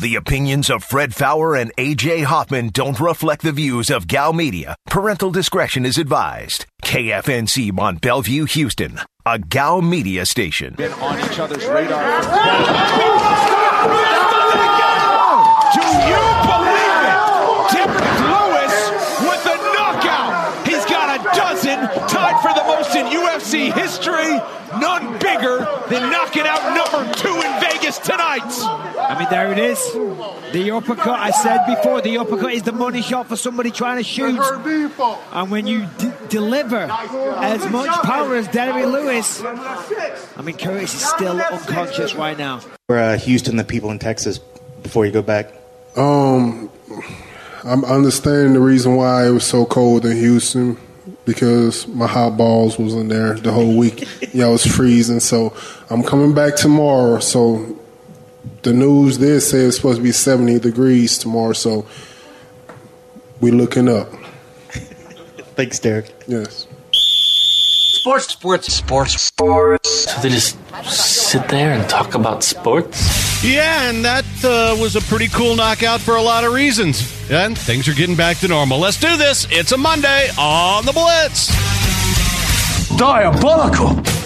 The opinions of Fred Faour and AJ Hoffman don't reflect the views of Gow Media. Parental discretion is advised. KFNC Mont Belvieu, Houston, a Gow Media station. Been on each other's radar. Do you mean, there it is. The uppercut, I said before, the uppercut is the money shot for somebody trying to shoot. And when you d- deliver as much power as Derrick Lewis, I mean, Curtis is still unconscious right now. For uh, Houston, the people in Texas, before you go back? Um, I'm understanding the reason why it was so cold in Houston because my hot balls was in there the whole week. yeah, I was freezing. So I'm coming back tomorrow. So the news did say it's supposed to be 70 degrees tomorrow. So we're looking up. Thanks, Derrick. Yes. Sports, sports, sports, sports. So they just sit there and talk about sports? Yeah, and that uh, was a pretty cool knockout for a lot of reasons. And things are getting back to normal. Let's do this. It's a Monday on the Blitz. Diabolical.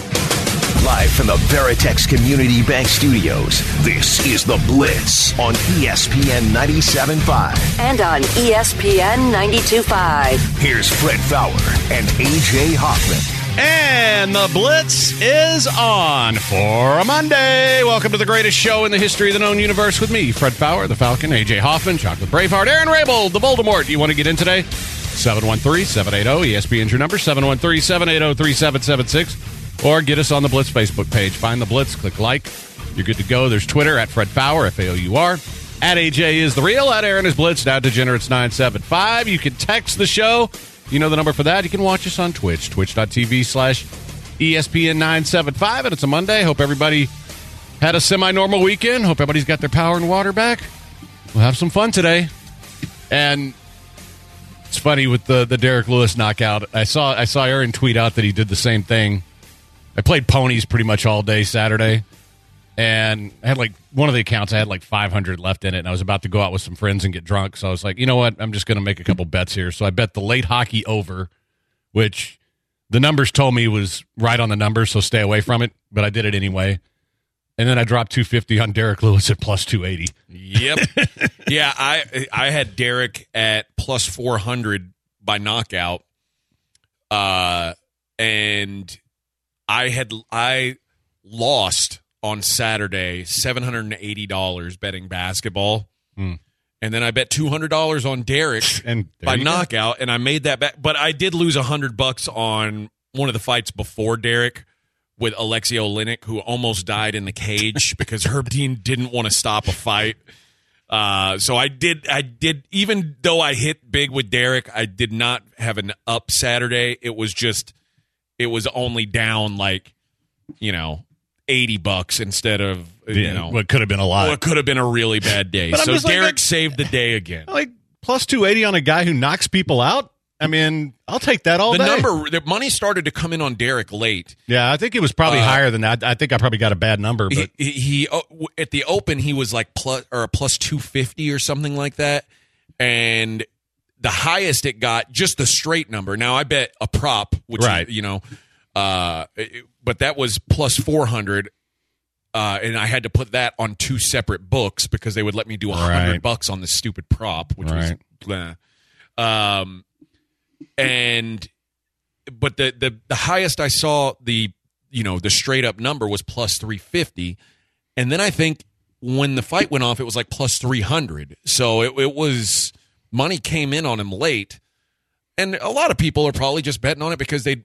Live from the Veritex Community Bank Studios, this is The Blitz on ESPN 97.5. and on ESPN 92.5. Here's Fred Faour and AJ Hoffman. And the Blitz is on for a Monday. Welcome to the greatest show in the history of the known universe with me, Fred Faour, the Falcon, AJ Hoffman, Chocolate Braveheart, Aaron Rabel, the Voldemort. You want to get in today? 713-780 ESPN's your number 713-780-3776 or get us on the Blitz Facebook page. Find the Blitz, click like. You're good to go. There's Twitter at Fred Faour, F A O U R. At AJ is the real. At Aaron is Blitz. Now Degenerates nine seven five. You can text the show. You know the number for that. You can watch us on Twitch, twitch.tv slash ESPN nine seven five. And it's a Monday. Hope everybody had a semi-normal weekend. Hope everybody's got their power and water back. We'll have some fun today. And it's funny with the the Derrick Lewis knockout. I saw I saw Aaron tweet out that he did the same thing. I played ponies pretty much all day Saturday, and I had like one of the accounts I had like 500 left in it, and I was about to go out with some friends and get drunk. So I was like, you know what? I'm just going to make a couple bets here. So I bet the late hockey over, which the numbers told me was right on the numbers, so stay away from it. But I did it anyway. And then I dropped 250 on Derrick Lewis at plus 280. Yep. yeah, I I had Derrick at plus 400 by knockout. Uh and I had I lost on Saturday $780 betting basketball. Hmm. And then I bet $200 on Derrick And by you go. knockout and I made that back but I did lose 100 bucks on one of the fights before Derrick with Alexei Oleinik, who almost died in the cage because Herb Dean didn't want to stop a fight. Uh, so I did, I did, even though I hit big with Derrick, I did not have an up Saturday. It was just, it was only down like, you know, 80 bucks instead of, you Yeah, know, what could have been a lot. what could have been a really bad day. So just like Derrick saved the day again. like plus 280 on a guy who knocks people out. I mean, I'll take that all The day. number, the money started to come in on Derrick late. Yeah, I think it was probably Uh, higher than that. I think I probably got a bad number, but he, he, oh, at the open he was like plus or a plus 250 or something like that and the highest it got just the straight number now i bet a prop which is, Right. you know uh it- but that was plus 400 uh, and I had to put that on two separate books because they would let me do a hundred Right. bucks on this stupid prop, which Right. was, bleh. um, and but the the the highest I saw the you know the straight up number was plus 350 and then I think when the fight went off it was like plus 300 so it, it was money came in on him late and a lot of people are probably just betting on it because they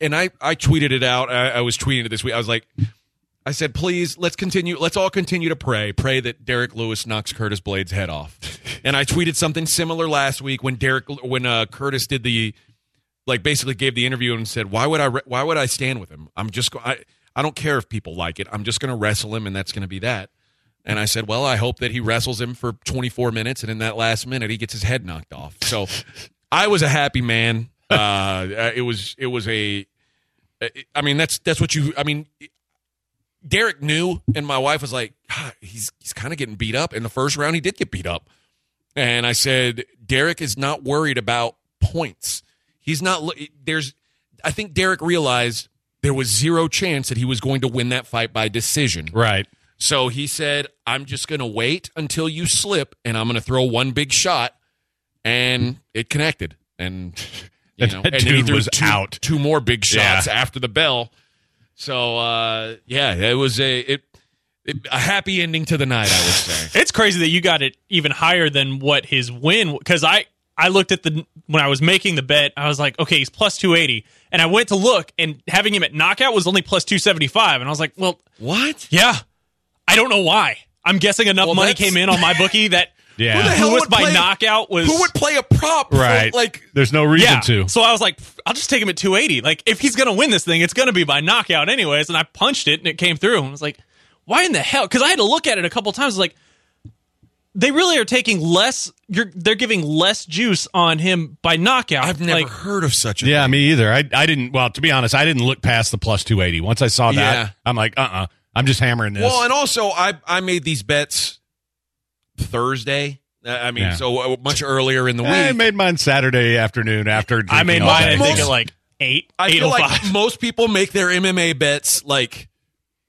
and I I tweeted it out I, I was tweeting it this week I was like I said please let's continue let's all continue to pray pray that Derrick Lewis knocks Curtis Blaydes' head off and I tweeted something similar last week when Derrick when uh, Curtis did the like basically gave the interview and said, "Why would I? Re- why would I stand with him? I'm just. I. I don't care if people like it. I'm just going to wrestle him, and that's going to be that." And I said, "Well, I hope that he wrestles him for 24 minutes, and in that last minute, he gets his head knocked off." So, I was a happy man. Uh, it was. It was a. I mean, that's that's what you. I mean, Derrick knew, and my wife was like, "God, he's he's kind of getting beat up. In the first round, he did get beat up, and I said, Derrick is not worried about points. He's not. There's, I think Derrick realized there was zero chance that he was going to win that fight by decision. Right. So he said, I'm just going to wait until you slip, and I'm going to throw one big shot, and it connected, and you That know, and then dude was two, out. Two more big shots Yeah. after the bell. So uh, yeah, it was a it, a happy ending to the night. I would say. It's crazy that you got it even higher than what his win because I I looked at the when I was making the bet I was like okay he's plus 280 and I went to look and having him at knockout was only plus 275 and I was like well what yeah I don't know why I'm guessing enough Well, money came in on my bookie that Yeah. Who the who hell was would by play- knockout was Who would play a prop? for, Right. like There's no reason yeah to. so I was like I'll just take him at 280 like if he's gonna win this thing it's gonna be by knockout anyways and I punched it and it came through and I was like why in the hell because I had to look at it a couple times like they really are taking less. You're they're giving less juice on him by knockout. I've never Like, heard of such a Yeah, thing. me either. I I didn't. Well, to be honest, I didn't look past the plus two eighty. Once I saw that, Yeah. I'm like, uh, uh-uh. uh. I am just hammering this. Well, and also I I made these bets Thursday. Uh, I mean, Yeah. so uh, much earlier in the week. I made mine Saturday afternoon after. I drinking made mine. I think Most- at like eight, I eight feel oh like most people make their MMA bets like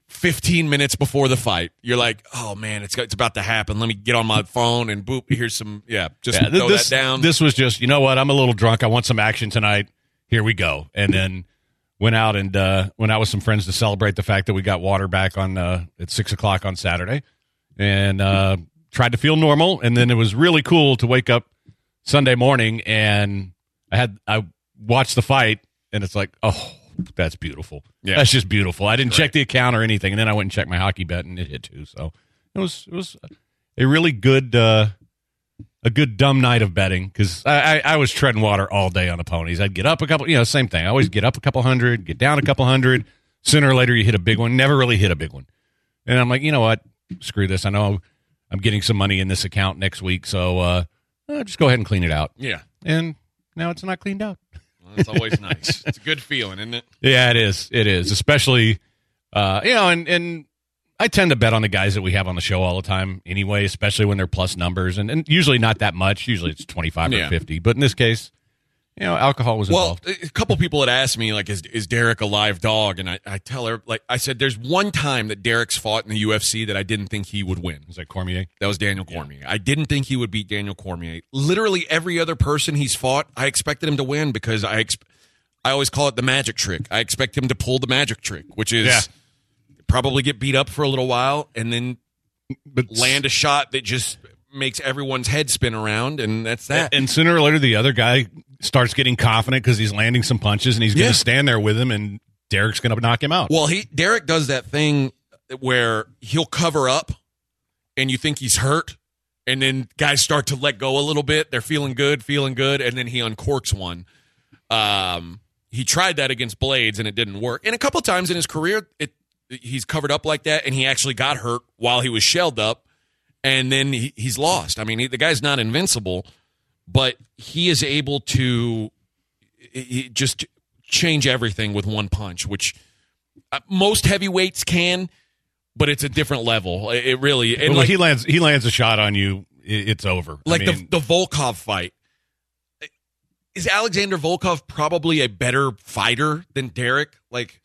15 minutes before the fight. You're like, oh man, it's it's about to happen. Let me get on my phone and boop. Here's some yeah. Just Yeah, throw this, that down. This was just, you know what? I'm a little drunk. I want some action tonight. Here we go. And then went out and uh, went out with some friends to celebrate the fact that we got water back on uh, at six o'clock on Saturday, and uh, tried to feel normal. And then it was really cool to wake up Sunday morning and I had I watched the fight, and it's like, oh, that's beautiful. Yeah. that's just beautiful. I didn't check the account or anything, and then I went and checked my hockey bet, and it hit too. So it was it was a really good. Uh, a good dumb night of betting because I, I, I was treading water all day on the ponies. I'd get up a couple, you know, same thing. I always get up a couple hundred, get down a couple hundred. Sooner or later, you hit a big one. Never really hit a big one. And I'm like, you know what? Screw this. I know I'm getting some money in this account next week, so uh, uh, just go ahead and clean it out. yeah, And now it's not cleaned out. well, that's always nice. It's a good feeling, isn't it? Yeah, it is. It is, especially, uh, you know, and and I tend to bet on the guys that we have on the show all the time anyway, especially when they're plus numbers, and, and usually not that much. Usually it's twenty five Yeah. or fifty, but in this case, you know, alcohol was Well, involved. a couple people had asked me like, "Is is Derrick a live dog?" And I, I tell her like I said, "There's one time that Derrick's fought in the UFC that I didn't think he would win." Was that Cormier? That was Daniel Cormier. I didn't think he would beat Daniel Cormier. Literally every other person he's fought, I expected him to win because I exp- I always call it the magic trick. I expect him to pull the magic trick, which is Yeah. Probably get beat up for a little while and then But land a shot that just makes everyone's head spin around, and that's that. and sooner or later, the other guy starts getting confident because he's landing some punches, and he's going to stand there with him, and Derrick's going to knock him out. Well, he Derrick does that thing where he'll cover up, and you think he's hurt, and then guys start to let go a little bit. They're feeling good, feeling good, and then he uncorks one. Um, he tried that against Blaydes, and it didn't work. And a couple times in his career, it he's covered up like that, and he actually got hurt while he was shelled up, and then he, he's lost. I mean, he, the guy's not invincible, but he is able to he- just change everything with one punch, which uh, most heavyweights can, but it's a different level. It, really and Well, like he lands he lands a shot on you, it's over. I like mean, the the Volkov fight. Is Alexander Volkov probably a better fighter than Derrick? Like,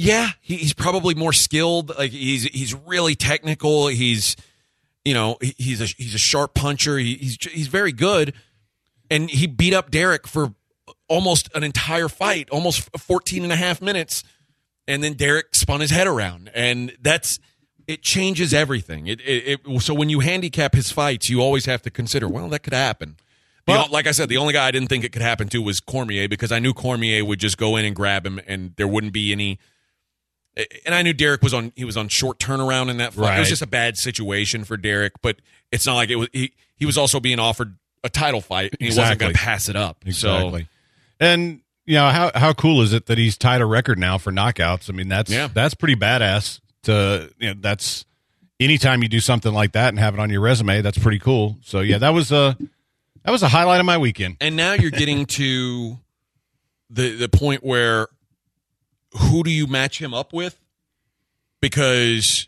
yeah, he, he's probably more skilled. Like he's he's really technical. He's you know he- he's a he's a sharp puncher. He, he's he's very good, and he beat up Derrick for almost an entire fight, almost 14 and a half minutes, and then Derrick spun his head around, and that's it changes everything. It, it, it so when you handicap his fights, you always have to consider, well, that could happen. The Well- o- like I said, the only guy I didn't think it could happen to was Cormier because I knew Cormier would just go in and grab him, and there wouldn't be any. And I knew Derrick was on. He was on short turnaround in that fight. It was just a bad situation for Derrick, but it's not like it was. He, he was also being offered a title fight, and he wasn't going to pass it up. Exactly. So and you know how how cool is it that he's tied a record now for knockouts? I mean that's Yeah. that's pretty badass. To you know that's anytime you do something like that and have it on your resume, that's pretty cool. So yeah, that was a that was a highlight of my weekend. and now you're getting to the the point where who do you match him up with? because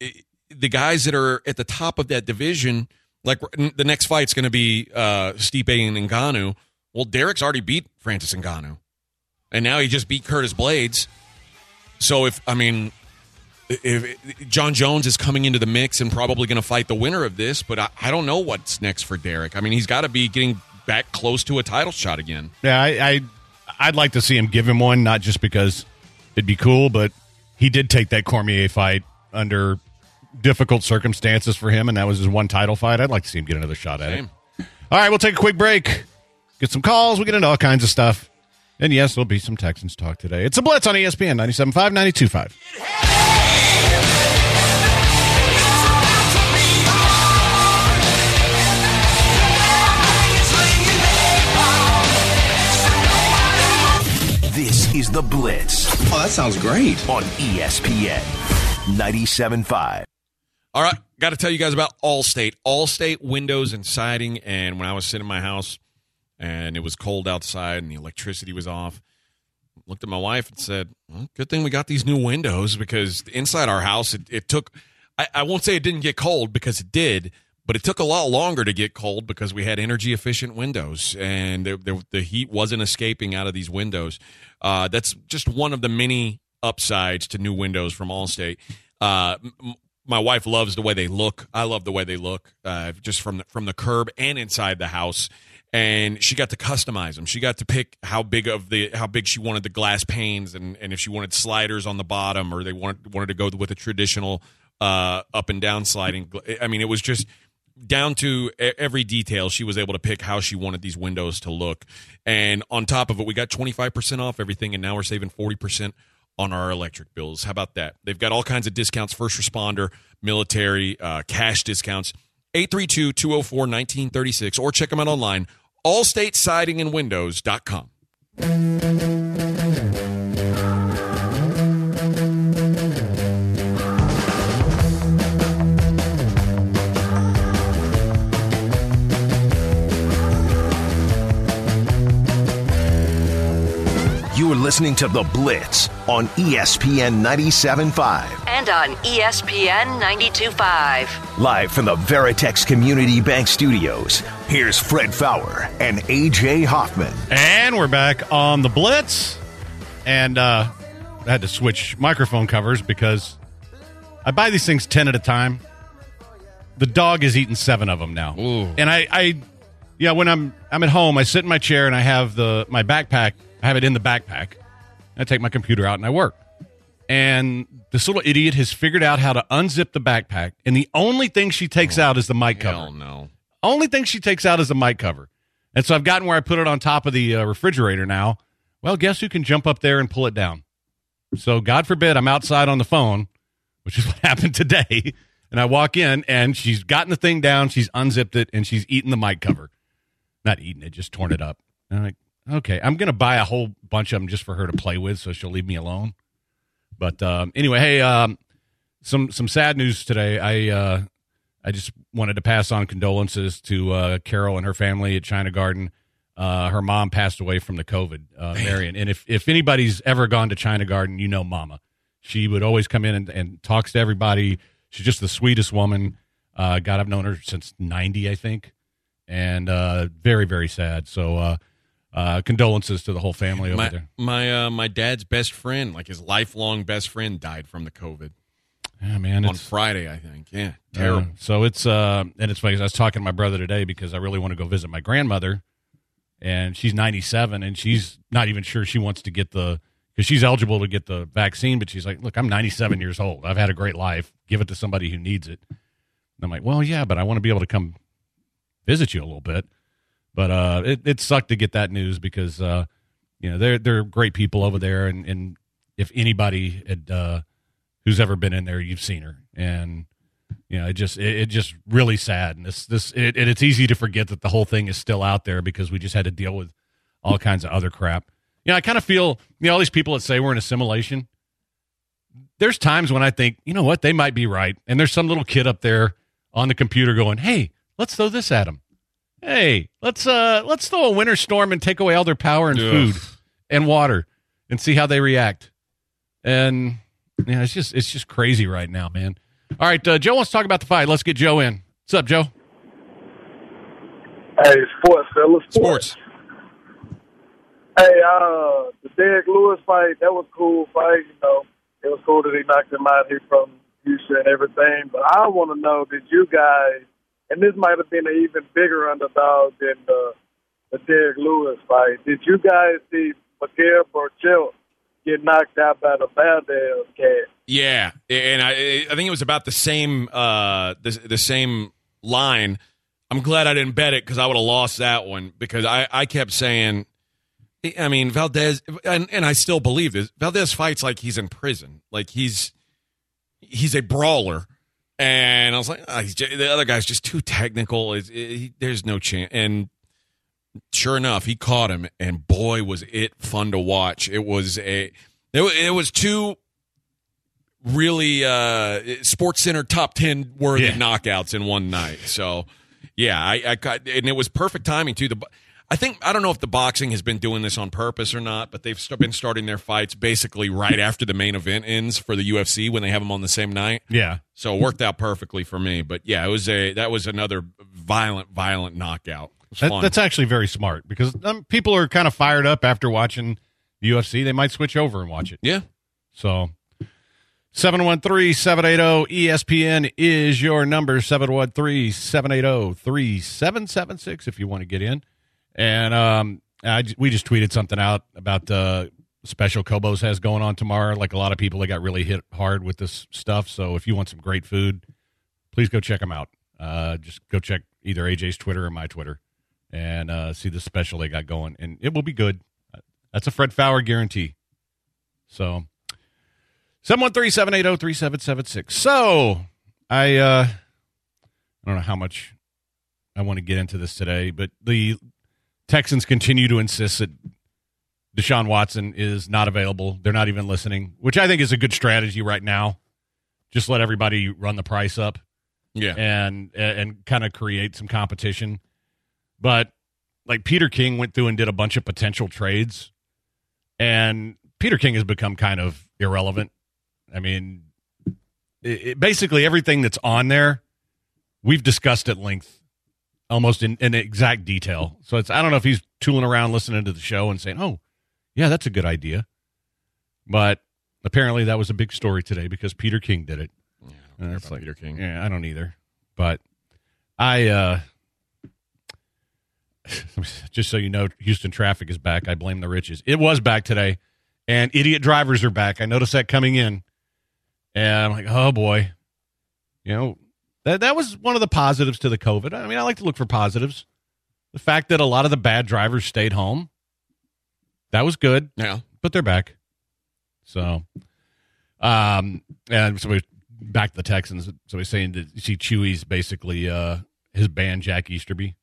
it, the guys that are at the top of that division, like the next fight's going to be uh, Stipe and Ngannou. Well, Derrick's already beat Francis Ngannou, and now he just beat Curtis Blaydes. So if I mean, if Jon Jones is coming into the mix and probably going to fight the winner of this, but I, I don't know what's next for Derrick. I mean, he's got to be getting back close to a title shot again. Yeah, I, I I'd like to see him give him one, not just because it'd be cool, but he did take that Cormier fight under difficult circumstances for him, and that was his one title fight. I'd like to see him get another shot at Same. it. All right, we'll take a quick break, get some calls, we get into all kinds of stuff. And yes, there'll be some Texans talk today. It's a Blitz on ESPN 97.5, 92.5. This is The Blitz Oh, that sounds great. on ESPN 97.5. All right, got to tell you guys about Allstate. Allstate windows and siding. And when I was sitting in my house and it was cold outside and the electricity was off, looked at my wife and said, well, "Good thing we got these new windows because inside our house it, it took. I, I won't say it didn't get cold because it did." But it took a lot longer to get cold because we had energy efficient windows and there, the heat wasn't escaping out of these windows. Uh, that's just one of the many upsides to new windows from Allstate. Uh, m- my wife loves the way they look. I love the way they look, uh, just from the, from the curb and inside the house. And she got to customize them. She got to pick how big of the how big she wanted the glass panes, and, and if she wanted sliders on the bottom, or they wanted wanted to go with a traditional uh, up and down sliding. I mean, it was just down to every detail she was able to pick how she wanted these windows to look. And on top of it we got 25% off everything and now we're saving 40% on our electric bills. How about that? They've got all kinds of discounts first responder military uh, cash discounts. 832-204-1936 or check them out online allstatesidingandwindows.com listening to The Blitz on ESPN 97.5. And on ESPN 92.5. Live from the Veritex Community Bank Studios, here's Fred Faour and AJ Hoffman. And we're back on the Blitz. And uh, I had to switch microphone covers because I buy these things 10 at a time. The dog is eating seven of them now. And I, I, yeah, when I'm I'm at home, I sit in my chair and I have the my backpack. I have it in the backpack. I take my computer out and I work. And this little idiot has figured out how to unzip the backpack, and the only thing she takes out is the mic cover. hell no Only thing she takes out is the mic cover. And so I've gotten where I put it on top of the uh, refrigerator now. Well, guess who can jump up there and pull it down? So, God forbid, I'm outside on the phone, which is what happened today. And I walk in and she's gotten the thing down, she's unzipped it, and she's eaten the mic cover. Not eating it, just torn it up. And I'm like, okay, I'm going to buy a whole bunch of them just for her to play with so she'll leave me alone. But um, anyway, hey, um, some some sad news today. I uh, I just wanted to pass on condolences to uh, Carol and her family at China Garden. Uh, her mom passed away from the COVID, uh, Marion. And if, if anybody's ever gone to China Garden, you know Mama. She would always come in and, and talks to everybody. She's just the sweetest woman. Uh, God, I've known her since 90, I think. And uh, very, very sad. So uh, uh, condolences to the whole family over my there. my uh, my dad's best friend, like his lifelong best friend, died from the COVID Yeah, man. on Friday. I think. Yeah, Uh, terrible. so it's uh, and it's funny. I was talking to my brother today because I really want to go visit my grandmother, and she's 97, and she's not even sure she wants to get the because she's eligible to get the vaccine, but she's like, "Look, I'm 97 years old. I've had a great life. Give it to somebody who needs it." And I'm like, "Well, yeah, but I want to be able to come visit you a little bit." But uh, it it sucked to get that news because uh, you know they're they're great people over there, and and if anybody had uh, who's ever been in there, you've seen her, and you know, it just it, it just really sad. And this this it, and it's easy to forget that the whole thing is still out there because we just had to deal with all kinds of other crap. You know, I kind of feel you know all these people that say we're in assimilation. There's times when I think, you know what, they might be right, and there's some little kid up there on the computer going, "Hey, let's throw this at them. Hey, let's uh let's throw a winter storm and take away all their power and Ugh. food and water and see how they react." And Yeah, it's just it's just crazy right now, man. All right, uh, Joe wants to talk about the fight. Let's get Joe in. What's up, Joe? Hey, sports, fellas. Sports. Hey, uh, the Derrick Lewis fight, that was a cool fight. You know, it was cool that he knocked him out here from Houston and everything. But I want to know, did you guys, and this might have been an even bigger underdog than the, the Derrick Lewis fight, did you guys see Miguel Berchelt get knocked out by the Valdez cat? Yeah, and I I think it was about the same uh the the same line. I'm glad I didn't bet it because I would have lost that one because I I kept saying. I mean Valdez, and, and I still believe this. Valdez fights like he's in prison, like he's he's a brawler, and I was like, oh, he's ju- the other guy's just too technical. It, he, there's no chance. And sure enough, he caught him, and boy, was it fun to watch. It was a it, it was two really uh sports center top 10 worthy Yeah. knockouts in one night so yeah i i got and it was perfect timing too the i think i don't know if the boxing has been doing this on purpose or not but they've been starting their fights basically right after the main event ends for the ufc when they have them on the same night Yeah. so it worked out perfectly for me but yeah it was a that was another violent violent knockout That, that's actually very smart because um, people are kind of fired up after watching the UFC. They might switch over and watch it. yeah So 713-780 ESPN is your number 713-780-3776 if you want to get in. And um I, we just tweeted something out about the special Kobos has going on tomorrow. Like a lot of people, they got really hit hard with this stuff. So if you want some great food, please go check them out. Uh, just go check either AJ's Twitter or my Twitter and uh, see the special they got going, and it will be good. That's a Fred Faour guarantee. So, seven one three seven eight zero three seven seven six. So, I uh, I don't know how much I want to get into this today, but the Texans continue to insist that Deshaun Watson is not available. They're not even listening, which I think is a good strategy right now. Just let everybody run the price up yeah and and kind of create some competition. But like Peter King went through and did a bunch of potential trades, and Peter King has become kind of irrelevant. I mean, it, it- basically everything that's on there, we've discussed at length, almost in, in exact detail. So it's I don't know if he's tooling around listening to the show and saying, "Oh, yeah, that's a good idea," but apparently that was a big story today because Peter King did it. And it's like, Peter King. Yeah, I don't either. But I uh just so you know, Houston traffic is back. I blame the riches. It was back today, and idiot drivers are back. I noticed that coming in, and I'm like, oh boy, you know that that was one of the positives to the COVID. I mean, I like to look for positives. The fact that a lot of the bad drivers stayed home, that was good. Yeah, but they're back. So, um, and somebody back to the Texans. Somebody's saying that you see Chuy's basically uh his band Jack Easterby.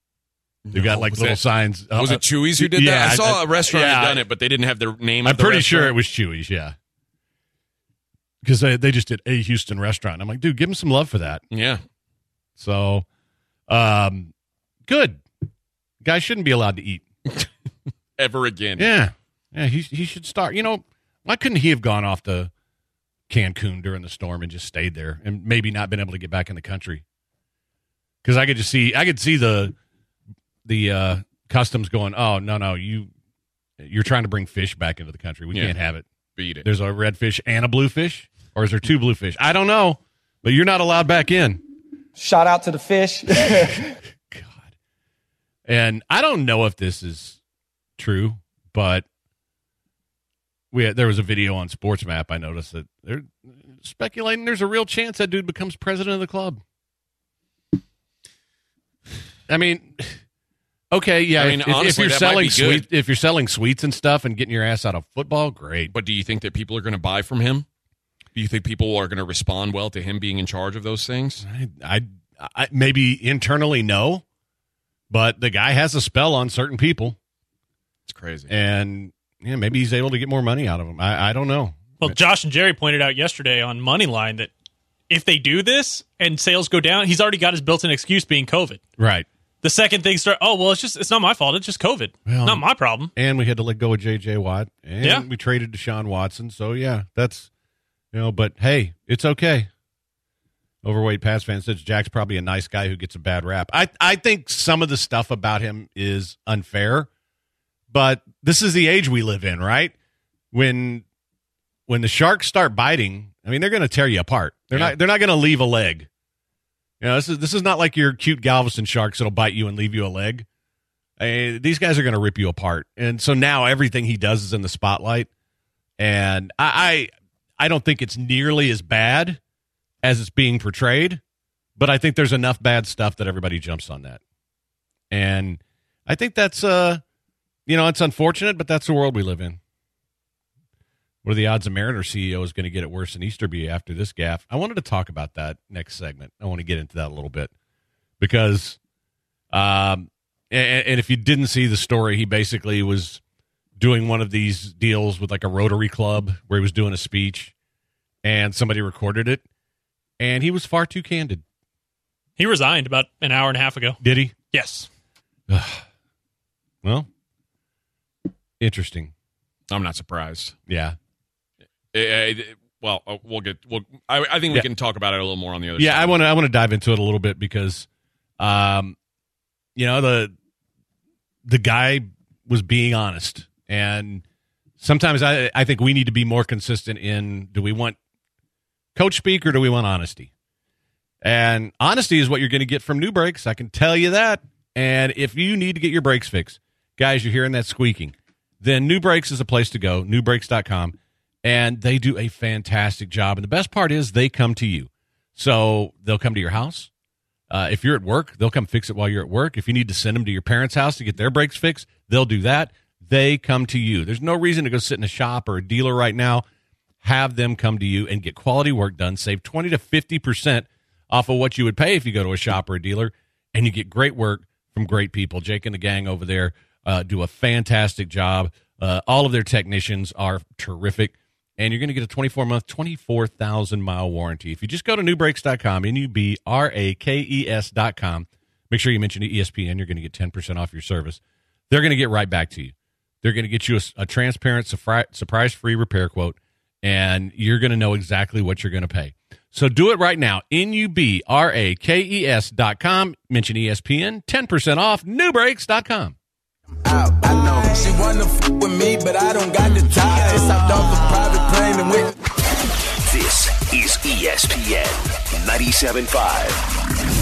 They got like was little it- signs. was Uh, it Chuy's who did yeah, that? I saw a restaurant yeah, had done it, but they didn't have their name on the. I'm the pretty sure it was Chuy's. Yeah, because they they just did a Houston restaurant. I'm like, dude, give him some love for that. Yeah. So, um, good. Guy shouldn't be allowed to eat. ever again. Yeah, yeah. He he should start. You know, why couldn't he have gone off to Cancun during the storm and just stayed there and maybe not been able to get back in the country? Because I could just see, I could see the the uh, customs going. Oh no, no, you you're trying to bring fish back into the country. We Yeah. can't have it. Beat it. There's a red fish and a blue fish, or is there two blue fish? I don't know, but you're not allowed back in. Shout out to the fish. God. And I don't know if this is true, but we had, there was a video on Sports Map. I noticed that they're speculating there's a real chance that dude becomes president of the club. I mean, okay, yeah. I mean, if, if you're that might selling be good. sweet, if you're selling sweets and stuff and getting your ass out of football, great. But do you think that people are going to buy from him? Do you think people are going to respond well to him being in charge of those things? I, I, I maybe internally no, but the guy has a spell on certain people. It's crazy. and yeah, maybe he's able to get more money out of them. I, I don't know. Well, Josh and Jerry pointed out yesterday on Moneyline that if they do this and sales go down, he's already got his built-in excuse being COVID. Right. The second things start, oh well, it's just it's not my fault. It's just COVID. Well, not my problem. And we had to let go of J.J. Watt, and Yeah. we traded Deshaun Watson. So yeah, that's You know, but hey, it's okay. Overweight Pats fan says Jack's probably a nice guy who gets a bad rap. I I think some of the stuff about him is unfair, but this is the age we live in, right? When when the sharks start biting, I mean, they're going to tear you apart. They're Yeah. not they're not going to leave a leg. You know, this is this is not like your cute Galveston sharks that'll bite you and leave you a leg. Eh, these guys are going to rip you apart, and so now everything he does is in the spotlight. And I, I don't think it's nearly as bad as it's being portrayed, but I think there's enough bad stuff that everybody jumps on that. And I think that's uh you know, it's unfortunate, but that's the world we live in. What are the odds a Mariner CEO is going to get it worse than Easterby after this gaff? I wanted to talk about that next segment. I want to get into that a little bit because, um, and, and if you didn't see the story, he basically was doing one of these deals with like a Rotary Club where he was doing a speech, and somebody recorded it, and he was far too candid. He resigned about an hour and a half ago. Did he? Yes. Well, interesting. I'm not surprised. Yeah. Eh, eh, well, uh, we'll get. We'll, I, I think we Yeah. can talk about it a little more on the other. Yeah, side. I want to. I want to dive into it a little bit because, um, you know the the guy was being honest, and sometimes I I think we need to be more consistent in do we want coach speak or do we want honesty? And honesty is what you're going to get from NuBrakes. I can tell you that. And if you need to get your brakes fixed, guys, you're hearing that squeaking, then NuBrakes is a place to go, nubrakes.com. And they do a fantastic job. And the best part is they come to you. So they'll come to your house. Uh, if you're at work, they'll come fix it while you're at work. If you need to send them to your parents' house to get their brakes fixed, they'll do that. They come to you. There's no reason to go sit in a shop or a dealer right now. Have them come to you and get quality work done. Save 20 to 50% off of what you would pay if you go to a shop or a dealer. And you get great work from great people. Jake and the gang over there uh, do a fantastic job. Uh, all of their technicians are terrific. And you're going to get a 24 month, 24,000 mile warranty. If you just go to nubrakes.com, N U B R A K E S.com, make sure you mention ESPN. You're going to get 10% off your service. They're going to get right back to you. They're going to get you a, a transparent, surprise free repair quote, and you're going to know exactly what you're going to pay. So do it right now. N U B R A K E S dot com. Mention ESPN. 10% off. Nubrakes.com. I know she wanna f with me, but I don't got the time. Just hopped off a private plane and went. This is ESPN 97.5.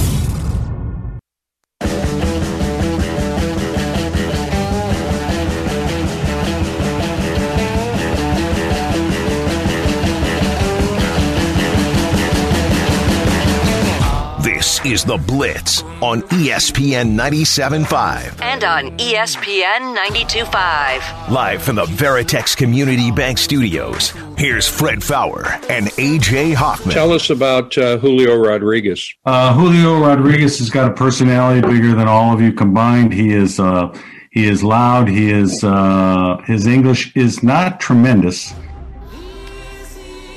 is The Blitz on ESPN 97.5. And on ESPN 92.5. Live from the Veritex Community Bank Studios, here's Fred Faour and AJ Hoffman. Tell us about uh, Julio Rodriguez. Uh, Julio Rodriguez has got a personality bigger than all of you combined. He is uh, he is loud. He is uh, his English is not tremendous.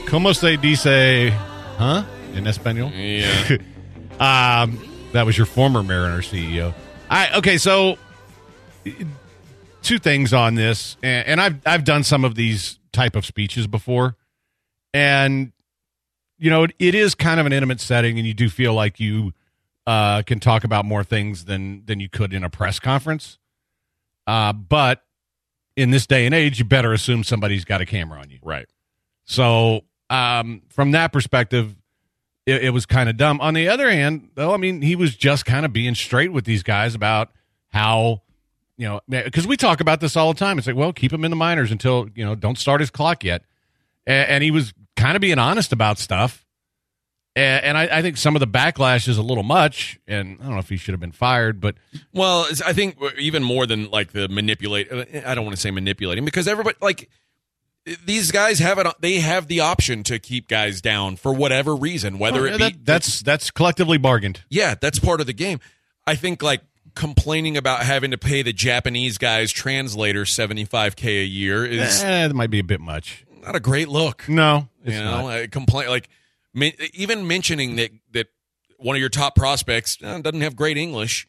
Como se dice, huh? In Espanol? Yeah. Um, that was your former Mariner CEO. I okay, so two things on this, and, and I've I've done some of these type of speeches before, and you know it, it is kind of an intimate setting, and you do feel like you uh, can talk about more things than than you could in a press conference. Uh, but in this day and age, you better assume somebody's got a camera on you, right? So um, from that perspective, it, it was kind of dumb. On the other hand, though, I mean, he was just kind of being straight with these guys about how, you know, because we talk about this all the time. It's like, well, keep him in the minors until you know, don't start his clock yet. And, and he was kind of being honest about stuff. And, I, I think some of the backlash is a little much. And I don't know if he should have been fired, but Well, I think uh, even more than like the manipulate. Uh, I don't want to say manipulating because everybody like these guys have it. They have the option to keep guys down for whatever reason, whether it that- be that's that's collectively bargained. yeah, that's part of the game. I think like complaining about having to pay the Japanese guys translator seventy five k a year is Eh, that might be a bit much. not a great look. No, you know, not. I complain like even mentioning that that one of your top prospects uh, doesn't have great English.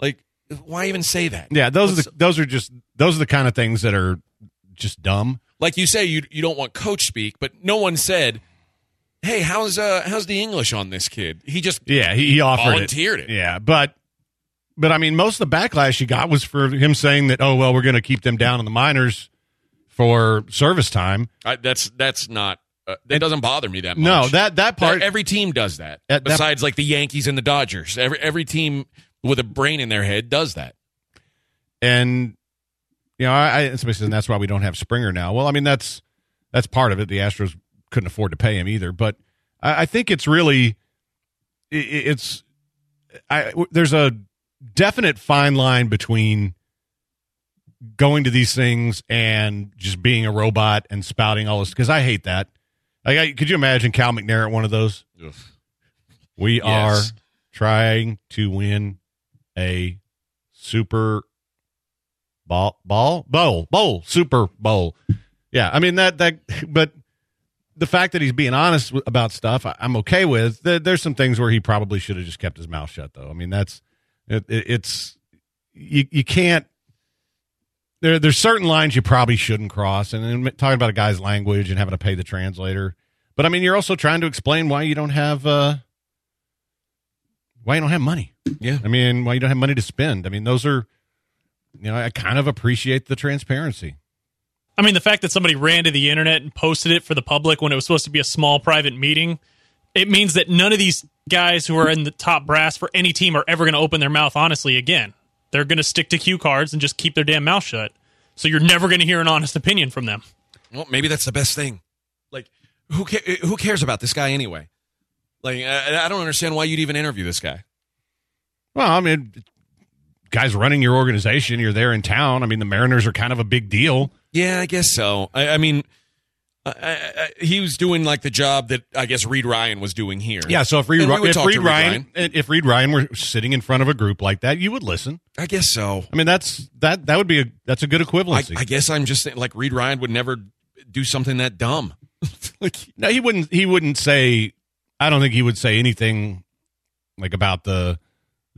Like, why even say that? Yeah, those are the, those are just those are the kind of things that are just dumb. Like you say, you you don't want coach speak, but no one said hey, how's uh how's the English on this kid? He just Yeah, he, he offered volunteered it. Yeah, but but I mean, most of the backlash he got was for him saying that, oh well, we're going to keep them down in the minors for service time. I, that's that's not. Uh, that doesn't bother me that much. No, that that part. every team does that. That- that- besides, like the Yankees and the Dodgers, every every team with a brain in their head does that. and you know, I, I somebody says that's why we don't have Springer now. Well, I mean that's that's part of it. The Astros couldn't afford to pay him either, but I, I think it's really i- i it's I there's a definite fine line between going to these things and just being a robot and spouting all this because I hate that. Like, I, could you imagine Cal McNair at one of those? We Yes. are trying to win a super ball ball bowl bowl super bowl. Yeah, I mean that that but the fact that he's being honest about stuff, I, I'm okay with. There, there's some things where he probably should have just kept his mouth shut, though. I mean, that's it, it, it's you you can't. There, there's certain lines you probably shouldn't cross, and then talking about a guy's language and having to pay the translator. But I mean, you're also trying to explain why you don't have uh, why you don't have money. Yeah, I mean, why you don't have money to spend. I mean, those are, you know, I kind of appreciate the transparency. I mean, the fact that somebody ran to the internet and posted it for the public when it was supposed to be a small private meeting, it means that none of these guys who are in the top brass for any team are ever going to open their mouth honestly again. They're going to stick to cue cards and just keep their damn mouth shut. So you're never going to hear an honest opinion from them. Well, maybe that's the best thing. Like, who ca- who cares about this guy anyway? Like, I, I don't understand why you'd even interview this guy. Well, I mean, guys running your organization, you're there in town. I mean, the Mariners are kind of a big deal. Yeah, I guess so. I, I mean, I, I, he was doing like the job that I guess Reid Ryan was doing here. Yeah, so if Reid, if talk Reid to Ryan, if Reid Ryan were sitting in front of a group like that, you would listen. I guess so. I mean, that's that that would be a that's a good equivalency. I guess I'm just saying, like Reid Ryan would never do something that dumb. Like no, he wouldn't. He wouldn't say. I don't think he would say anything like about the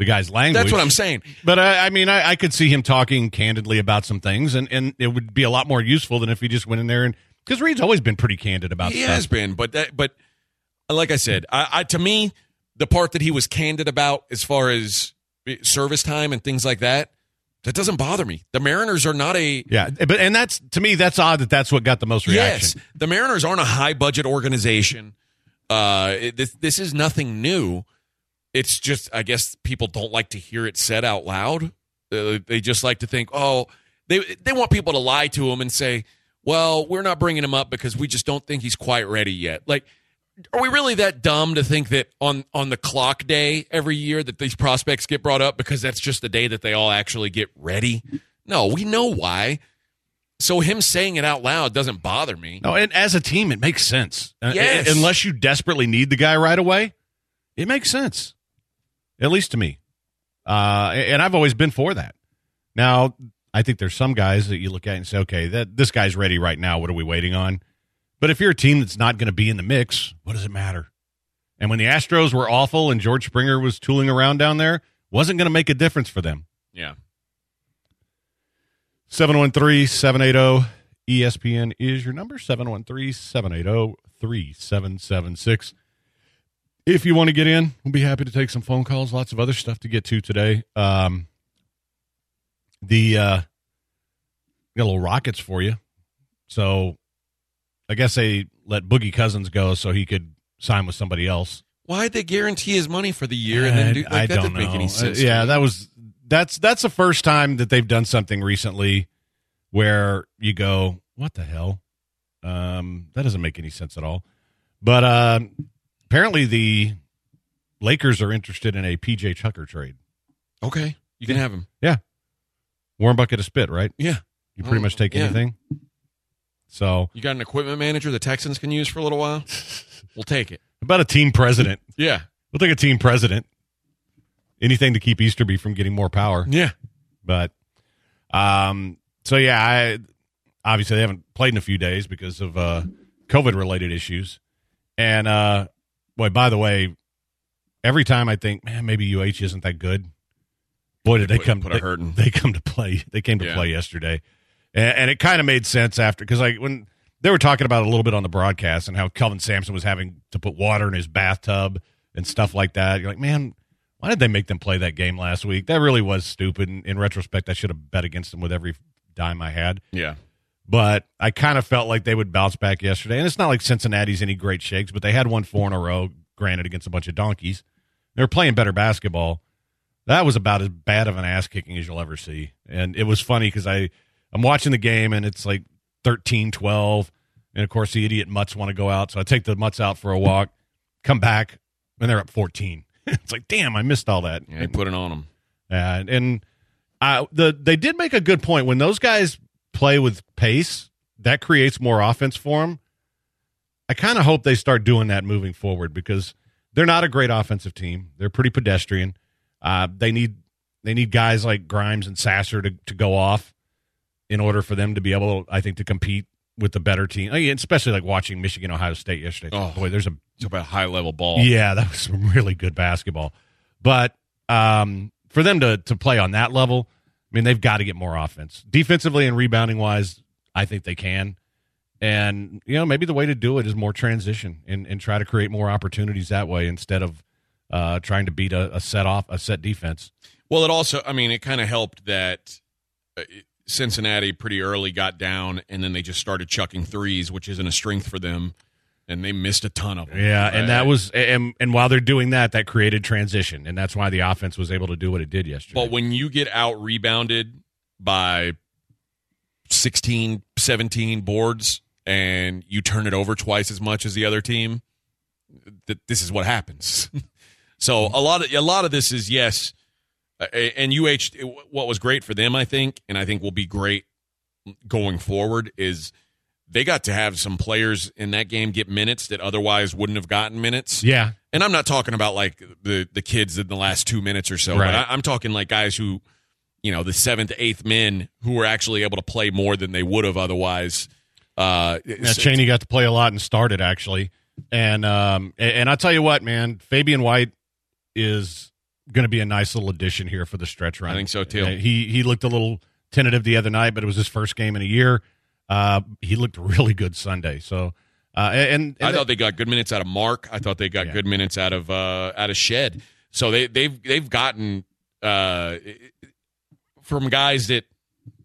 the guy's language. That's what I'm saying. But I, I mean, I, I could see him talking candidly about some things, and and it would be a lot more useful than if he just went in there and because Reid's always been pretty candid about he stuff. has been, but that, but like I said, I, I to me, the part that he was candid about as far as service time and things like that, that doesn't bother me. The Mariners are not a Yeah, but and that's to me that's odd that that's what got the most reaction. Yes, the Mariners aren't a high budget organization. Uh, this this is nothing new. It's just I guess people don't like to hear it said out loud. Uh, they just like to think, oh, they they want people to lie to them and say, well, we're not bringing him up because we just don't think he's quite ready yet. Like, are we really that dumb to think that on on the clock day every year that these prospects get brought up because that's just the day that they all actually get ready? No, we know why. So him saying it out loud doesn't bother me. No, and as a team, it makes sense. Uh, Yes. unless you desperately need the guy right away, it makes sense. At least to me. Uh, and I've always been for that. Now, I think there's some guys that you look at and say, okay, that this guy's ready right now. What are we waiting on? But if you're a team that's not going to be in the mix, what does it matter? And when the Astros were awful and George Springer was tooling around down there, wasn't going to make a difference for them. Yeah. 713 780 ESPN is your number 713 780 3776. If you want to get in, we'll be happy to take some phone calls. Lots of other stuff to get to today. Um, the uh, got a little rockets for you. So I guess they let Boogie Cousins go so he could sign with somebody else. Why'd they guarantee his money for the year and then do like, I that don't didn't know. make any sense? Uh, yeah, that was that's that's the first time that they've done something recently where you go, "What the hell?" Um, that doesn't make any sense at all. But uh, apparently, the Lakers are interested in a PJ Tucker trade. Okay, you can have him. Yeah, warm bucket of spit, right? Yeah, you pretty Oh, much take yeah. anything. So, You got an equipment manager the Texans can use for a little while? we'll take it. about a team president. Yeah. We'll take a team president. Anything to keep Easterby from getting more power. Yeah. But um so yeah, I obviously they haven't played in a few days because of uh COVID related issues. And uh boy, by the way, every time I think, man, maybe UH isn't that good. Boy, did they, put- come put they, hurting. they come to play. They came to Yeah. play yesterday. And, and it kind of made sense after cuz like when they were talking about a little bit on the broadcast and how Kelvin Sampson was having to put water in his bathtub and stuff like that. You're like, man, why did they make them play that game last week? That really was stupid. In, in retrospect, I should have bet against them with every dime I had. Yeah. But I kind of felt like they would bounce back yesterday. And it's not like Cincinnati's any great shakes, but they had won four in a row, granted, against a bunch of donkeys. They were playing better basketball. That was about as bad of an ass kicking as you'll ever see. And it was funny because I I'm watching the game and it's like 13 12. And of course, the idiot mutts want to go out. So I take the mutts out for a walk, come back, and they're up 14. it's like, damn, I missed all that. Yeah, put it on them. And, and I, the they did make a good point when those guys play with pace. That creates more offense for them. I kind of hope they start doing that moving forward because they're not a great offensive team. They're pretty pedestrian. Uh, they need they need guys like Grimes and Sasser to, to go off in order for them to be able, I think, to compete with the better team. I mean, especially like watching Michigan Ohio State yesterday. Oh, boy, there's a about high level ball. yeah, that was some really good basketball. But um, for them to to play on that level, I mean, they've got to get more offense, defensively and rebounding wise. I think they can, and you know, maybe the way to do it is more transition and and try to create more opportunities that way instead of uh, trying to beat a, a set off a set defense. Well, it also, I mean, it kind of helped that uh, Cincinnati pretty early got down, and then they just started chucking threes, which isn't a strength for them, and they missed a ton of them. Yeah, and that was and and while they're doing that, that created transition, and that's why the offense was able to do what it did yesterday. But when you get out rebounded by 16, 17 boards and you turn it over twice as much as the other team, th- this is what happens. so a lot of a lot of this is yes, uh, and UH. What was great for them, I think, and I think will be great going forward is they got to have some players in that game get minutes that otherwise wouldn't have gotten minutes. Yeah. And I'm not talking about like the the kids in the last two minutes or so, Right. but I, I'm talking like guys who, you know, the seventh, eighth men who were actually able to play more than they would have otherwise. Uh, Yeah, Chaney got to play a lot and started actually, and um, and, I tell you what, man, Fabian White is going to be a nice little addition here for the stretch run. I think so, too. He he looked a little tentative the other night, but it was his first game in a year. Uh, he looked really good Sunday. So, uh, and, and I thought they got good minutes out of Mark. I thought they got good minutes out of uh, out of Shead. So they they've they've gotten uh, from guys that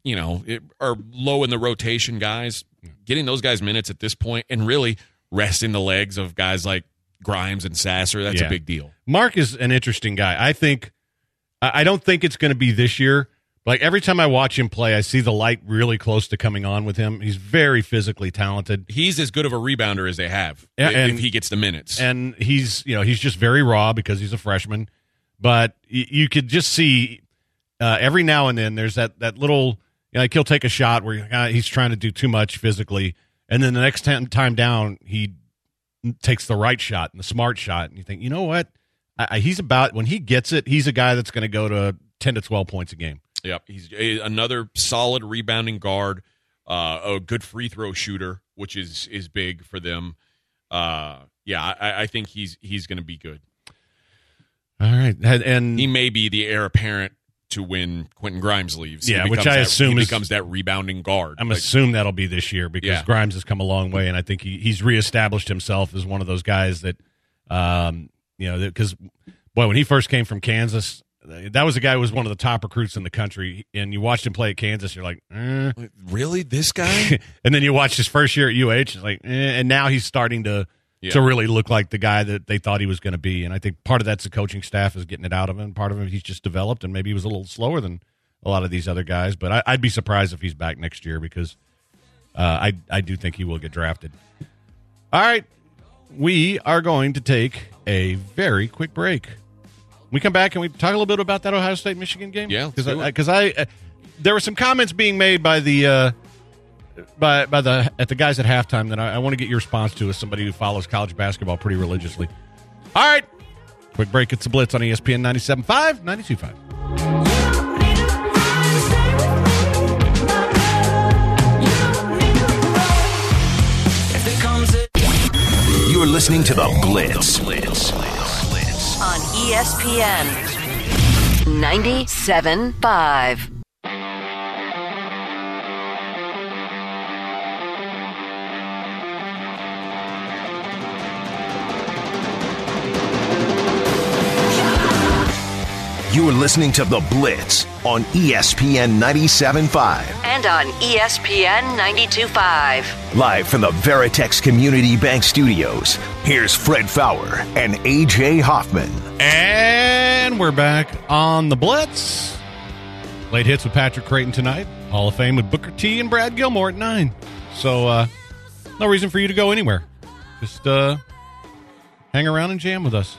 you know are low in the rotation guys, getting those guys minutes at this point, and really resting the legs of guys like Grimes and Sasser. That's Yeah. a big deal. Mark is an interesting guy. I think I don't think it's going to be this year. Like every time I watch him play, I see the light really close to coming on with him. He's very physically talented. He's as good of a rebounder as they have Yeah, if, and- if he gets the minutes. and he's you know he's just very raw because he's a freshman but y- you could just see uh, every now and then there's that that little you know, like he'll take a shot where "Ah, he's trying to do too much physically and then the next time, time down he takes the right shot and the smart shot and you think you know what I, I, he's about when he gets it he's a guy that's going to go to 10 to 12 points a game Yep, he's another solid rebounding guard, uh, a good free throw shooter, which is is big for them. Uh, yeah, I, I think he's he's going to be good. all right and, He may be the heir apparent to when Quentin Grimes leaves. Yeah, which I that- assume he is- becomes that rebounding guard. I'm Like, assuming that'll be this year because Yeah. Grimes has come a long way, and I think he, he's reestablished himself as one of those guys that, um, you know, because boy, when he first came from Kansas, that was a guy who was one of the top recruits in the country, and you watched him play at Kansas, you're like, eh. really, this guy? and then you watched his first year at UH, it's like, eh, and now he's starting to Yeah. to really look like the guy that they thought he was going to be, and I think part of that's the coaching staff is getting it out of him, part of him he's just developed, and maybe he was a little slower than a lot of these other guys, but I, I'd be surprised if he's back next year because. Uh, I I do think he will get drafted. All right, we are going to take a very quick break. We come back and we talk a little bit about that Ohio State Michigan game. Yeah, because do I, it. 'cause I uh, there were some comments being made by the uh, by by the at the guys at halftime that I, I want to get your response to as somebody who follows college basketball pretty religiously. All right, quick break. It's the Blitz on ESPN 97.5, 92.5. You're listening to the Blitz. On ESPN 97.5. You're listening to The Blitz on ESPN 97.5. And on ESPN 92.5. Live from the Veritex Community Bank Studios, here's Fred Faour and AJ Hoffman. And we're back on the Blitz. Late hits with Patrick Creighton tonight. Hall of Fame with Booker T and Brad Gilmore at nine. So uh, no reason for you to go anywhere. Just uh, hang around and jam with us.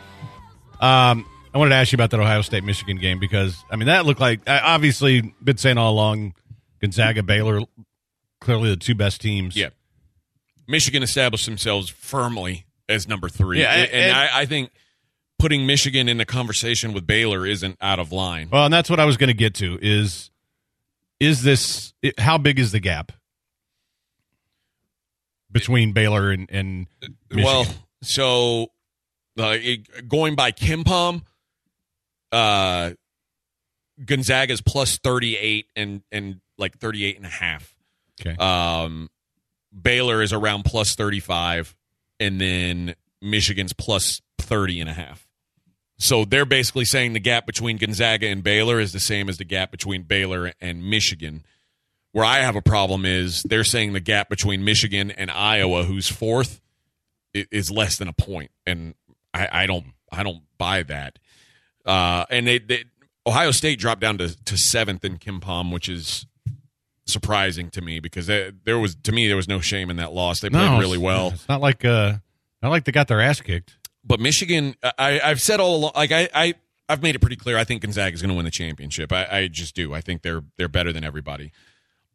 Um, I wanted to ask you about that Ohio State Michigan game because I mean that looked like I obviously been saying all along Gonzaga Baylor clearly the two best teams. Yeah. Michigan established themselves firmly as number three. Yeah, and, and- I, I think putting Michigan in the conversation with Baylor isn't out of line. Well, and that's what I was going to get to is is this how big is the gap between Baylor and and Michigan? Well, so uh, it- going by KenPom, uh, Gonzaga's plus 38 and, and like 38 and a half. Okay. Um, Baylor is around plus 35, and then Michigan's plus 30 and a half. So they're basically saying the gap between Gonzaga and Baylor is the same as the gap between Baylor and Michigan. Where I have a problem is they're saying the gap between Michigan and Iowa, who's fourth, is less than a point, and I, I don't I don't buy that. Uh, and they, they Ohio State dropped down to, to seventh in KenPom, which is surprising to me because they, there was to me there was no shame in that loss. They played No, really well. It's not like uh not like they got their ass kicked. But Michigan, I, I've said all along, like I, I, I've made it pretty clear. I think Gonzaga is going to win the championship. I, I just do. I think they're they're better than everybody.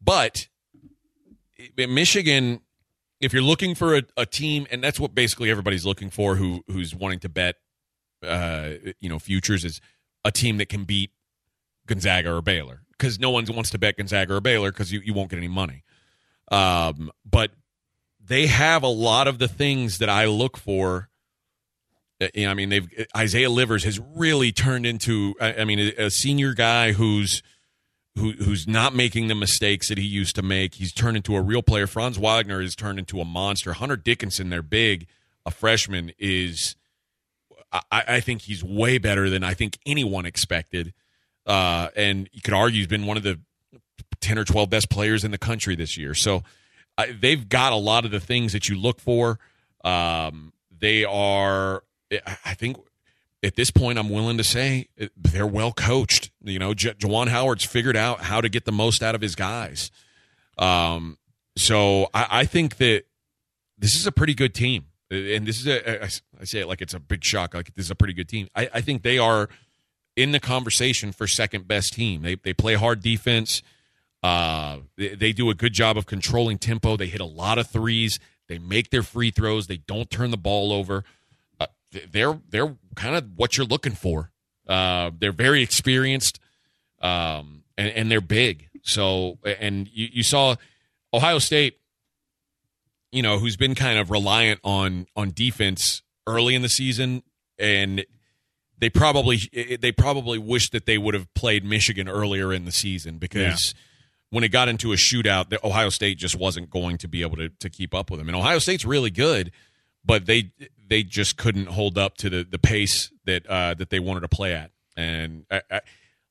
But Michigan, if you're looking for a, a team, and that's what basically everybody's looking for, who who's wanting to bet, uh, you know, futures is a team that can beat Gonzaga or Baylor because no one wants to bet Gonzaga or Baylor because you, you won't get any money. Um, but they have a lot of the things that I look for. Uh, I mean, they've Isaiah Livers has really turned into. I, I mean, a, a senior guy who's who, who's not making the mistakes that he used to make. He's turned into a real player. Franz Wagner has turned into a monster. Hunter Dickinson, they're big, a freshman, is. I, I think he's way better than I think anyone expected. Uh, and you could argue he's been one of the 10 or 12 best players in the country this year. So uh, they've got a lot of the things that you look for. Um, they are, I think at this point, I'm willing to say they're well coached. You know, J- Juwan Howard's figured out how to get the most out of his guys. Um, so I, I think that this is a pretty good team. And this is a, I say it like it's a big shock. Like this is a pretty good team. I, I think they are in the conversation for second best team. They they play hard defense. Uh, they, they do a good job of controlling tempo. They hit a lot of threes. They make their free throws. They don't turn the ball over. Uh, they're they're kind of what you're looking for. Uh, they're very experienced, um, and, and they're big. So, and you, you saw Ohio State, you know, who's been kind of reliant on on defense early in the season, and they probably they probably wish that they would have played Michigan earlier in the season because when it got into a shootout, the Ohio State just wasn't going to be able to to keep up with them. And Ohio State's really good, but they they just couldn't hold up to the the pace that uh, that they wanted to play at. And I, I,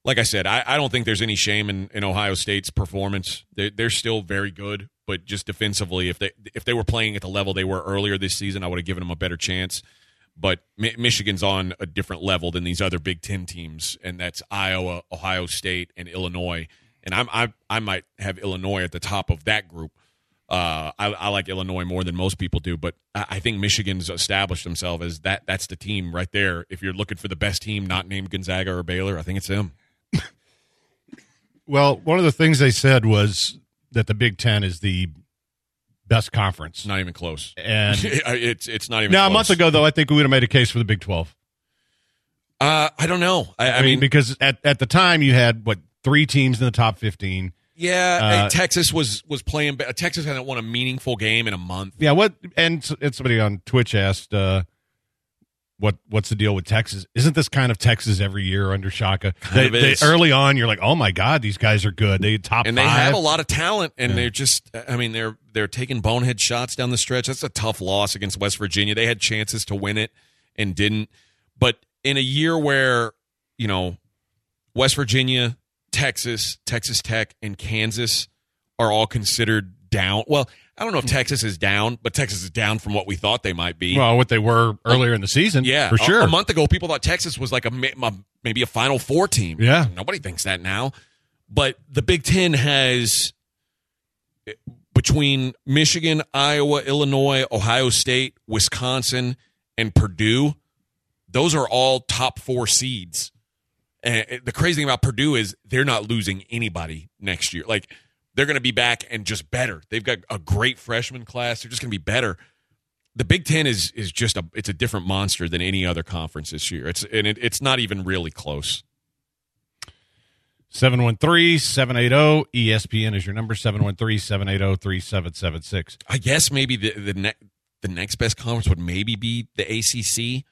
like I said, I, I don't think there's any shame in, in Ohio State's performance. They're, they're still very good, but just defensively, if they if they were playing at the level they were earlier this season, I would have given them a better chance. But Mi- Michigan's on a different level than these other Big Ten teams, and that's Iowa, Ohio State, and Illinois. And I'm, I I might have Illinois at the top of that group. Uh, I, I like Illinois more than most people do, but I, I think Michigan's established themselves as that. That's the team right there. If you're looking for the best team, not named Gonzaga or Baylor, I think it's them. Well, one of the things they said was that the Big Ten is the best conference. Not even close. And it's it's not even. now, a month ago, though, I think we would have made a case for the Big Twelve. Uh, I don't know. I, I, I mean, mean, because at, at the time you had what three teams in the top fifteen. yeah, uh, Texas was was playing. Texas hadn't won a meaningful game in a month. Yeah, what? And, and somebody on Twitch asked, uh, "What what's the deal with Texas? Isn't this kind of Texas every year under Shaka? They, they- early on, you're like, oh my god, these guys are good. They top and they five. have a lot of talent, and they're just. I mean, they're they're taking bonehead shots down the stretch. That's a tough loss against West Virginia. They had chances to win it and didn't. But in a year where you know West Virginia, Texas, Texas Tech, and Kansas are all considered down. Well, I don't know if Texas is down, but Texas is down from what we thought they might be. Well, what they were earlier in the season, yeah, for sure. A, month ago, people thought Texas was like a, ma- maybe a Final Four team. Yeah. nobody thinks that now. But the Big Ten has between Michigan, Iowa, Illinois, Ohio State, Wisconsin, and Purdue. Those are all top four seeds. And the crazy thing about Purdue is they're not losing anybody next year. Like they're going to be back and just better. They've got a great freshman class. They're just going to be better. The Big Ten is is just a it's a different monster than any other conference this year. It's and it, it's not even really close. 713-780 ESPN is your number 713-780-3776. I guess maybe the the, ne- the next best conference would maybe be the ACC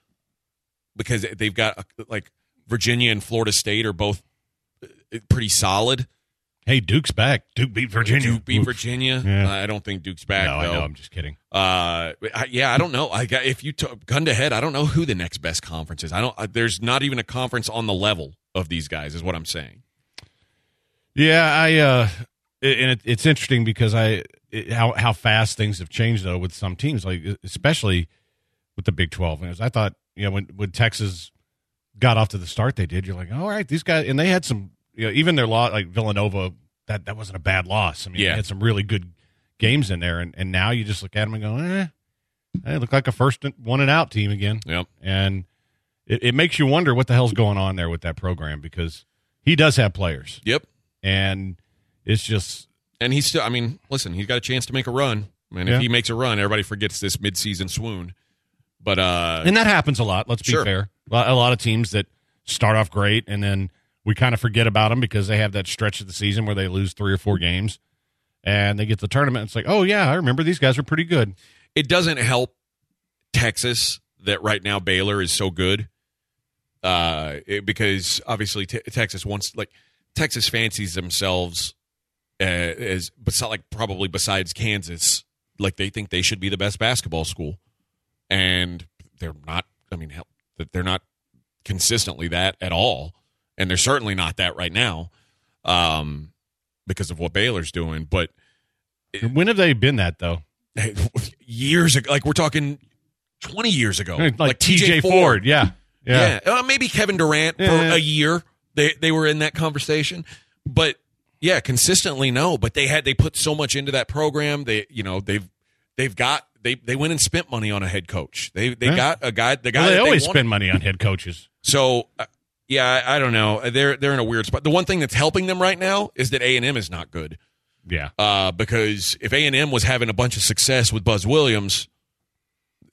because they've got uh, like Virginia and Florida State are both uh, pretty solid. Hey, Duke's back. Duke beat Virginia. Duke beat Virginia. Yeah. I don't think Duke's back. No, I know. I'm just kidding. Uh, I, yeah, I don't know. I got if you took gun to head, I don't know who the next best conference is. I don't. Uh, there's not even a conference on the level of these guys. Is what I'm saying. Yeah, I uh and it, it's interesting because I it, how how fast things have changed though with some teams like especially with the Big 12. And I thought, you know, when when Texas got off to the start they did, you're like, "All right, these guys and they had some you know, even their loss like Villanova that that wasn't a bad loss. I mean, Yeah. they had some really good games in there and and now you just look at them and go, "Eh, they look like a first and- one and out team again." Yep. And it, it makes you wonder what the hell's going on there with that program because he does have players. Yep. And it's just And he's still. I mean, listen, he's got a chance to make a run. And Yeah. if he makes a run, everybody forgets this midseason swoon. But uh, and that happens a lot. Let's be Sure. fair. A lot of teams that start off great and then we kind of forget about them because they have that stretch of the season where they lose three or four games, and they get the tournament. It's like, oh yeah, I remember these guys were pretty good. it doesn't help Texas that right now Baylor is so good. Uh, it- because obviously te- Texas wants like Texas fancies themselves uh, as but like probably besides Kansas, like they think they should be the best basketball school, and they're not. I mean, hell, they're not consistently that at all, and they're certainly not that right now, um, because of what Baylor's doing. But When have they been that though? years ago, like we're talking twenty years ago, Like, TJ Ford, yeah, yeah, yeah. Uh, maybe Kevin Durant for Yeah. a year. They they were in that conversation, but yeah, consistently no. But they had they put so much into that program. They you know they've they've got they they went and spent money on a head coach. They they Yeah. got a guy. The guy Well, they always wanted. spend money on head coaches. So uh, yeah, I, I don't know. They're they're in a weird spot. The one thing that's helping them right now is that A and M is not good. Yeah. Uh, because if A and M was having a bunch of success with Buzz Williams,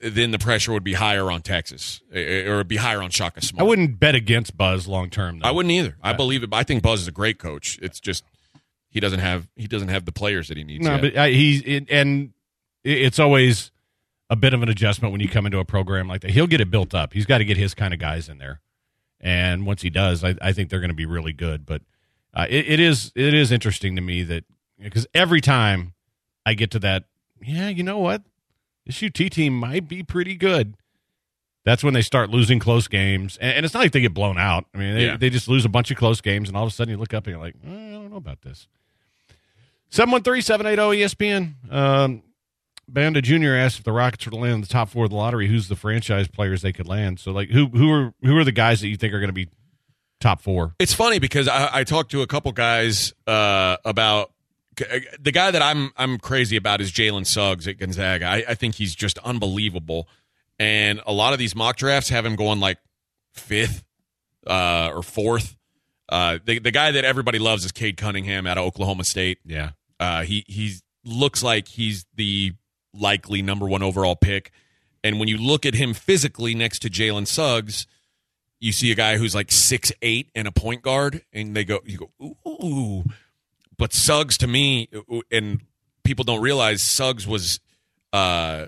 then the pressure would be higher on Texas, eh, or be higher on Shaka Smart. I wouldn't bet against Buzz long term. I wouldn't either. I believe it. I think Buzz is a great coach. It's just he doesn't have he doesn't have the players that he needs. No, yet. but I, and it's always a bit of an adjustment when you come into a program like that. He'll get it built up. He's got to get his kind of guys in there, and once he does, I, I think they're going to be really good. But uh, it, it is it is interesting to me that because every time I get to that, yeah, you know what, this UT team might be pretty good. That's when they start losing close games, and, and it's not like they get blown out. I mean, they, Yeah. they just lose a bunch of close games, and all of a sudden you look up and you're like, "Eh, I don't know about this. 713-780 ESPN. Um, Banda Jr. asked if the Rockets were to land in the top four of the lottery, who's the franchise players they could land? So, like, who who are who are the guys that you think are going to be top four? It's funny because I, I talked to a couple guys uh, about the guy that I'm I'm crazy about is Jalen Suggs at Gonzaga. I, I think he's just unbelievable, and a lot of these mock drafts have him going like fifth uh, or fourth. Uh, the the guy that everybody loves is Cade Cunningham out of Oklahoma State. Yeah, uh, he he looks like he's the likely number one overall pick, and when you look at him physically next to Jalen Suggs, you see a guy who's like six eight and a point guard, and they go you go ooh. But Suggs to me, and people don't realize Suggs was, uh,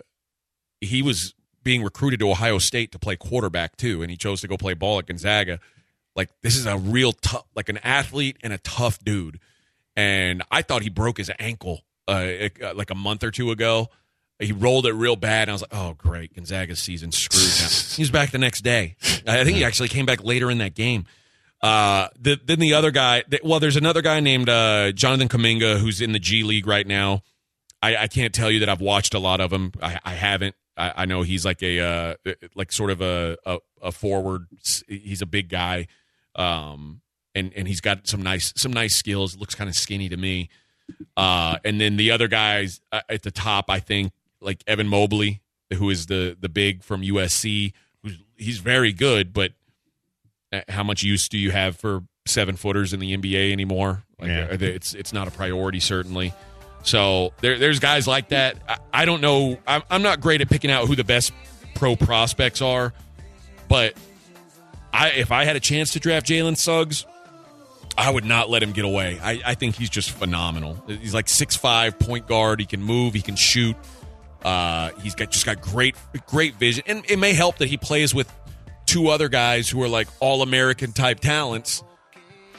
he was being recruited to Ohio State to play quarterback too, and he chose to go play ball at Gonzaga. Like this is a real tough, like an athlete and a tough dude. And I thought he broke his ankle uh, like a month or two ago. He rolled it real bad, and I was like, "Oh, great, Gonzaga's season screwed." Now. he was back the next day. I think he actually came back later in that game. Uh, the, then the other guy, well, there's another guy named uh, Jonathan Kuminga who's in the G League right now. I, I can't tell you that I've watched a lot of him. I, I haven't. I, I know he's like a uh, like sort of a, a a forward. He's a big guy, um, and and he's got some nice some nice skills. Looks kind of skinny to me. Uh, and then the other guys uh, at the top, I think, like Evan Mobley, who is the the big from USC. Who's he's very good, but uh, how much use do you have for seven footers in the NBA anymore? Like, Yeah. they- it's it's not a priority certainly. So there, there's guys like that. I, I don't know. I'm, I'm not great at picking out who the best pro prospects are, but I if I had a chance to draft Jalen Suggs, I would not let him get away. I, I think he's just phenomenal. He's like six five point guard. He can move. He can shoot. Uh, he's got just got great great vision, and it may help that he plays with two other guys who are like all American type talents.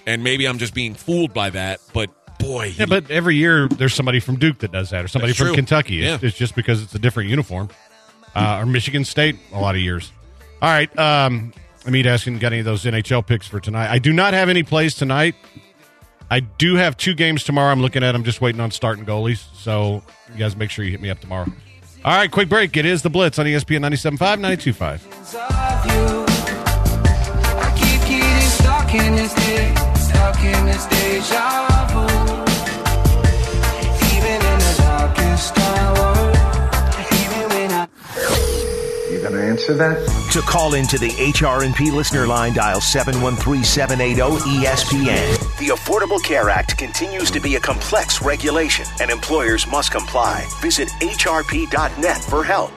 And maybe I'm just being fooled by that, but boy, he- Yeah, but every year there's somebody from Duke that does that, or somebody from true. Kentucky. It's, Yeah. it's just because it's a different uniform. Uh, or Michigan State, a lot of years. All right, um, let me ask you, got any of those NHL picks for tonight? I do not have any plays tonight. I do have two games tomorrow. I'm looking at. I'm just waiting on starting goalies. So you guys make sure you hit me up tomorrow. All right, quick break. It is the Blitz on ESPN 97.5, 92.5. You gonna answer that? To call into the HRNP listener line, dial 713-780-ESPN. The Affordable Care Act continues to be a complex regulation, and employers must comply. Visit hrp.net for help.